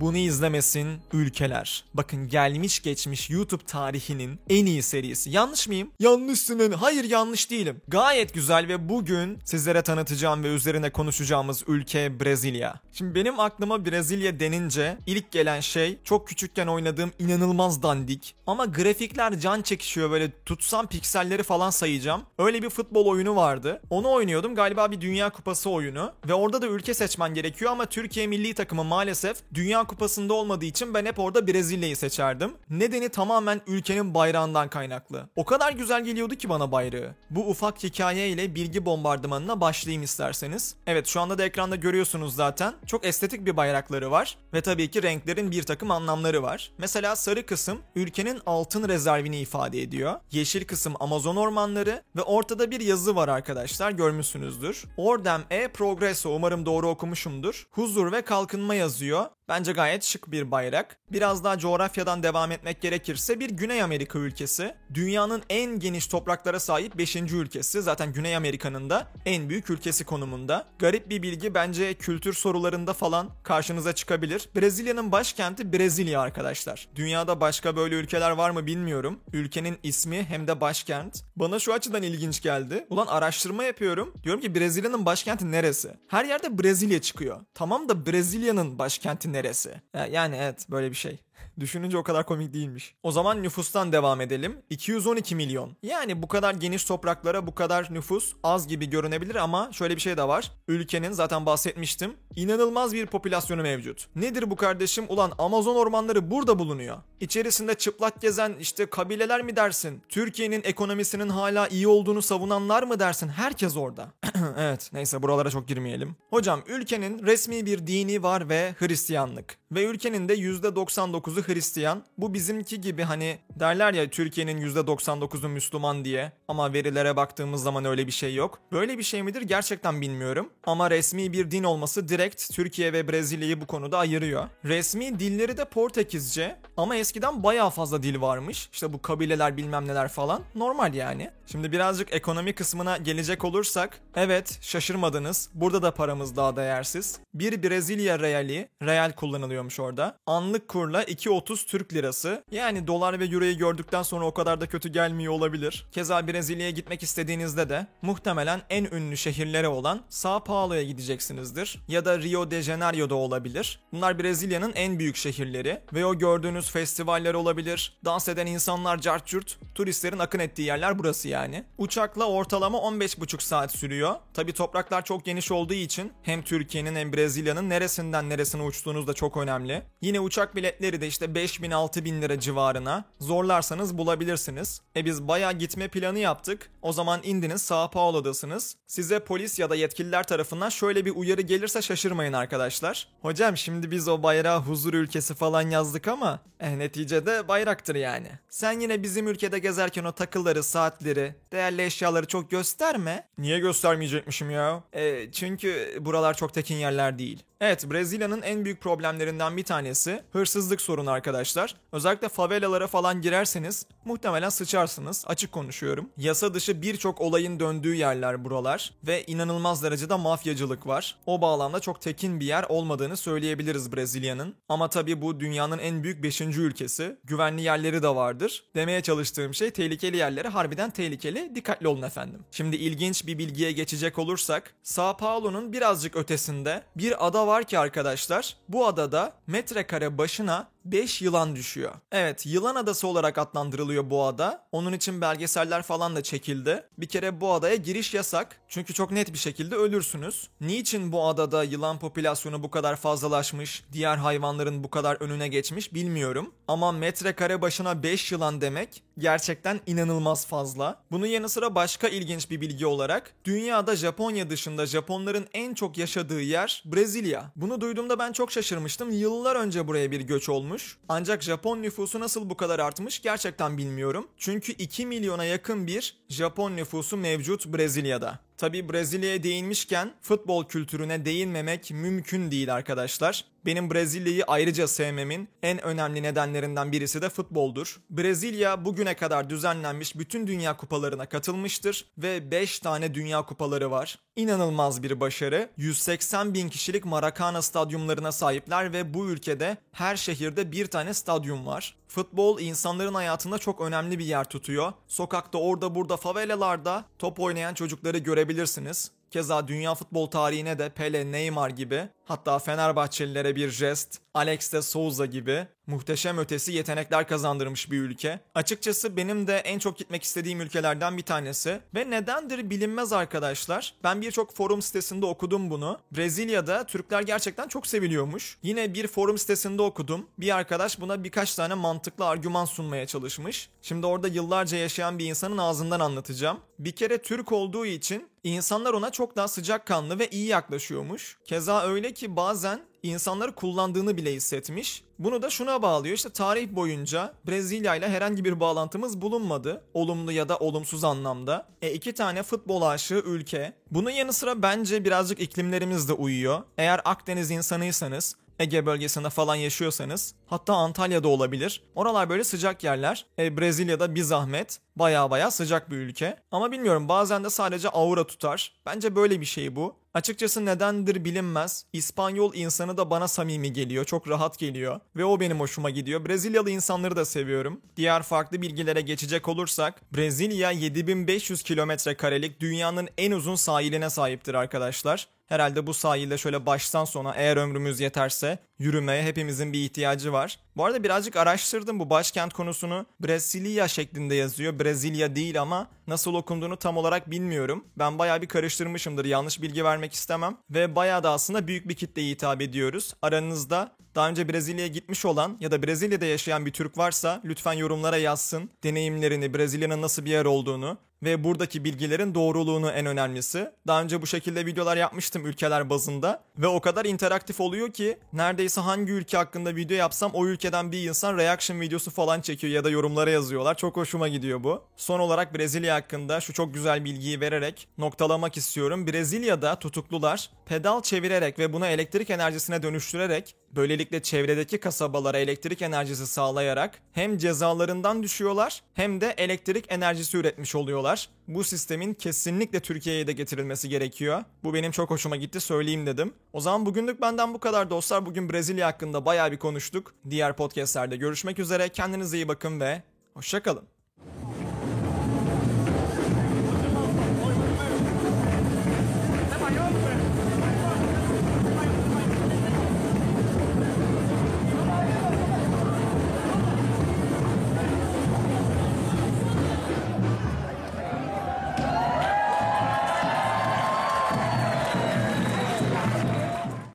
Bunu izlemesin ülkeler. Bakın gelmiş geçmiş YouTube tarihinin en iyi serisi. Yanlış mıyım? Yanlışsın. Hayır yanlış değilim. Gayet güzel ve bugün sizlere tanıtacağım ve üzerine konuşacağımız ülke Brezilya. Şimdi benim aklıma Brezilya denince ilk gelen şey çok küçükken oynadığım inanılmaz dandik ama grafikler can çekişiyor böyle tutsam pikselleri falan sayacağım. Öyle bir futbol oyunu vardı. Onu oynuyordum galiba bir Dünya Kupası oyunu ve orada da ülke seçmen gerekiyor ama Türkiye milli takımı maalesef Dünya Kupası'nda olmadığı için ben hep orada Brezilya'yı seçerdim. Nedeni tamamen ülkenin bayrağından kaynaklı. O kadar güzel geliyordu ki bana bayrağı. Bu ufak hikaye ile bilgi bombardımanına başlayayım isterseniz. Evet şu anda da ekranda görüyorsunuz zaten. Çok estetik bir bayrakları var ve tabii ki renklerin bir takım anlamları var. Mesela sarı kısım ülkenin altın rezervini ifade ediyor. Yeşil kısım Amazon ormanları ve ortada bir yazı var arkadaşlar görmüşsünüzdür. Ordem e Progresso umarım doğru okumuşumdur. Huzur ve kalkınma yazıyor. Bence gayet şık bir bayrak. Biraz daha coğrafyadan devam etmek gerekirse bir Güney Amerika ülkesi. Dünyanın en geniş topraklara sahip 5. ülkesi. Zaten Güney Amerika'nın da en büyük ülkesi konumunda. Garip bir bilgi bence kültür sorularında falan karşınıza çıkabilir. Brezilya'nın başkenti Brezilya arkadaşlar. Dünyada başka böyle ülkeler var mı bilmiyorum. Ülkenin ismi hem de başkent. Bana şu açıdan ilginç geldi. Ulan araştırma yapıyorum. Diyorum ki Brezilya'nın başkenti neresi? Her yerde Brezilya çıkıyor. Tamam da Brezilya'nın başkenti neresi? Yani evet böyle bir şey. Düşününce o kadar komik değilmiş. O zaman nüfustan devam edelim. 212 milyon. Yani bu kadar geniş topraklara bu kadar nüfus az gibi görünebilir ama şöyle bir şey de var. Ülkenin zaten bahsetmiştim. İnanılmaz bir popülasyonu mevcut. Nedir bu kardeşim? Ulan Amazon ormanları burada bulunuyor. İçerisinde çıplak gezen işte kabileler mi dersin? Türkiye'nin ekonomisinin hala iyi olduğunu savunanlar mı dersin? Herkes orada. evet neyse buralara çok girmeyelim. Hocam ülkenin resmi bir dini var ve Hristiyanlık. Ve ülkenin de %99'u Hristiyan. Bu bizimki gibi hani derler ya Türkiye'nin %99'u Müslüman diye. Ama verilere baktığımız zaman öyle bir şey yok. Böyle bir şey midir gerçekten bilmiyorum. Ama resmi bir din olması direkt Türkiye ve Brezilya'yı bu konuda ayırıyor. Resmi dilleri de Portekizce ama eskiden bayağı fazla dil varmış. İşte bu kabileler bilmem neler falan. Normal yani. Şimdi birazcık ekonomi kısmına gelecek olursak evet şaşırmadınız. Burada da paramız daha değersiz. Bir Brezilya reali, real kullanılıyormuş orada. Anlık kurla 2.30 Türk lirası. Yani dolar ve euroyu gördükten sonra o kadar da kötü gelmiyor olabilir. Keza Brezilya'ya gitmek istediğinizde de muhtemelen en ünlü şehirlere olan Sao Paulo'ya gideceksinizdir. Ya da Rio de Janeiro'da olabilir. Bunlar Brezilya'nın en büyük şehirleri ve o gördüğünüz festivaller olabilir. Dans eden insanlar cartçurt, turistlerin akın ettiği yerler burası yani. Uçakla ortalama 15,5 saat sürüyor. Tabi topraklar çok geniş olduğu için hem Türkiye'nin hem Brezilya'nın neresinden neresine uçtuğunuz da çok önemli. Yine uçak biletleri de işte 5000 6000 lira civarına. Zorlarsanız bulabilirsiniz. E biz bayağı gitme planı yaptık. O zaman indiniz Sao Paulo'dasınız. Size polis ya da yetkililer tarafından şöyle bir uyarı gelirse şaşırmayın arkadaşlar. Hocam şimdi biz o bayrağı huzur ülkesi falan yazdık ama eh, neticede bayraktır yani. Sen yine bizim ülkede gezerken o takıları, saatleri, değerli eşyaları çok gösterme. Niye göstermeyecekmişim ya? E, çünkü buralar çok tekin yerler değil. Evet Brezilya'nın en büyük problemlerinden bir tanesi hırsızlık sorunu arkadaşlar. Özellikle favelalara falan girerseniz muhtemelen sıçarsınız. Açık konuşuyorum. Yasa dışı birçok olayın döndüğü yerler buralar ve inanılmaz derecede mafyacılık var. O bağlamda çok tekin bir yer olmadığını söyleyebiliriz Brezilya'nın. Ama tabii bu dünyanın en büyük 5. ülkesi. Güvenli yerleri de vardır. Demeye çalıştığım şey tehlikeli yerlere harbiden tehlikeli. Dikkatli olun efendim. Şimdi ilginç bir bilgiye geçecek olursak Sao Paulo'nun birazcık ötesinde bir ada var ki arkadaşlar bu adada metrekare başına 5 yılan düşüyor. Evet yılan adası olarak adlandırılıyor bu ada. Onun için belgeseller falan da çekildi. Bir kere bu adaya giriş yasak. Çünkü çok net bir şekilde ölürsünüz. Niçin bu adada yılan popülasyonu bu kadar fazlalaşmış, diğer hayvanların bu kadar önüne geçmiş bilmiyorum. Ama metrekare başına 5 yılan demek gerçekten inanılmaz fazla. Bunun yanı sıra başka ilginç bir bilgi olarak dünyada Japonya dışında Japonların en çok yaşadığı yer Brezilya. Bunu duyduğumda ben çok şaşırmıştım. Yıllar önce buraya bir göç olmuş. Ancak Japon nüfusu nasıl bu kadar artmış gerçekten bilmiyorum. Çünkü 2 milyona yakın bir Japon nüfusu mevcut Brezilya'da. Tabi Brezilya'ya değinmişken futbol kültürüne değinmemek mümkün değil arkadaşlar. Benim Brezilya'yı ayrıca sevmemin en önemli nedenlerinden birisi de futboldur. Brezilya bugüne kadar düzenlenmiş bütün dünya kupalarına katılmıştır ve 5 tane dünya kupaları var. İnanılmaz bir başarı. 180 bin kişilik Maracana stadyumlarına sahipler ve bu ülkede her şehirde bir tane stadyum var. Futbol insanların hayatında çok önemli bir yer tutuyor. Sokakta orada burada favelalarda top oynayan çocukları görebilirsiniz. Keza dünya futbol tarihine de Pele, Neymar gibi hatta Fenerbahçelilere bir jest, Alex de Souza gibi muhteşem ötesi yetenekler kazandırmış bir ülke. Açıkçası benim de en çok gitmek istediğim ülkelerden bir tanesi ve nedendir bilinmez arkadaşlar. Ben birçok forum sitesinde okudum bunu. Brezilya'da Türkler gerçekten çok seviliyormuş. Yine bir forum sitesinde okudum. Bir arkadaş buna birkaç tane mantıklı argüman sunmaya çalışmış. Şimdi orada yıllarca yaşayan bir insanın ağzından anlatacağım. Bir kere Türk olduğu için insanlar ona çok daha sıcakkanlı ve iyi yaklaşıyormuş. Keza öyle ki bazen insanları kullandığını bile hissetmiş. Bunu da şuna bağlıyor. İşte tarih boyunca Brezilya ile herhangi bir bağlantımız bulunmadı. Olumlu ya da olumsuz anlamda. E iki tane futbol aşığı ülke. Bunun yanı sıra bence birazcık iklimlerimiz de uyuyor. Eğer Akdeniz insanıysanız Ege bölgesinde falan yaşıyorsanız hatta Antalya'da olabilir. Oralar böyle sıcak yerler. E, Brezilya'da bir zahmet baya baya sıcak bir ülke. Ama bilmiyorum bazen de sadece aura tutar. Bence böyle bir şey bu. Açıkçası nedendir bilinmez. İspanyol insanı da bana samimi geliyor. Çok rahat geliyor. Ve o benim hoşuma gidiyor. Brezilyalı insanları da seviyorum. Diğer farklı bilgilere geçecek olursak Brezilya 7500 kilometre karelik dünyanın en uzun sahiline sahiptir arkadaşlar. Herhalde bu sahilde şöyle baştan sona eğer ömrümüz yeterse yürümeye hepimizin bir ihtiyacı var. Bu arada birazcık araştırdım bu başkent konusunu. Brezilya şeklinde yazıyor. Brezilya değil ama nasıl okunduğunu tam olarak bilmiyorum. Ben bayağı bir karıştırmışımdır. Yanlış bilgi vermek istemem. Ve bayağı da aslında büyük bir kitleye hitap ediyoruz. Aranızda daha önce Brezilya'ya gitmiş olan ya da Brezilya'da yaşayan bir Türk varsa lütfen yorumlara yazsın. Deneyimlerini, Brezilya'nın nasıl bir yer olduğunu ve buradaki bilgilerin doğruluğunu en önemlisi. Daha önce bu şekilde videolar yapmıştım ülkeler bazında ve o kadar interaktif oluyor ki neredeyse hangi ülke hakkında video yapsam o ülkeden bir insan reaction videosu falan çekiyor ya da yorumlara yazıyorlar. Çok hoşuma gidiyor bu. Son olarak Brezilya hakkında şu çok güzel bilgiyi vererek noktalamak istiyorum. Brezilya'da tutuklular pedal çevirerek ve bunu elektrik enerjisine dönüştürerek böylelikle çevredeki kasabalara elektrik enerjisi sağlayarak hem cezalarından düşüyorlar hem de elektrik enerjisi üretmiş oluyorlar. Bu sistemin kesinlikle Türkiye'ye de getirilmesi gerekiyor. Bu benim çok hoşuma gitti söyleyeyim dedim. O zaman bugünlük benden bu kadar dostlar. Bugün Brezilya hakkında bayağı bir konuştuk. Diğer podcastlerde görüşmek üzere. Kendinize iyi bakın ve hoşçakalın.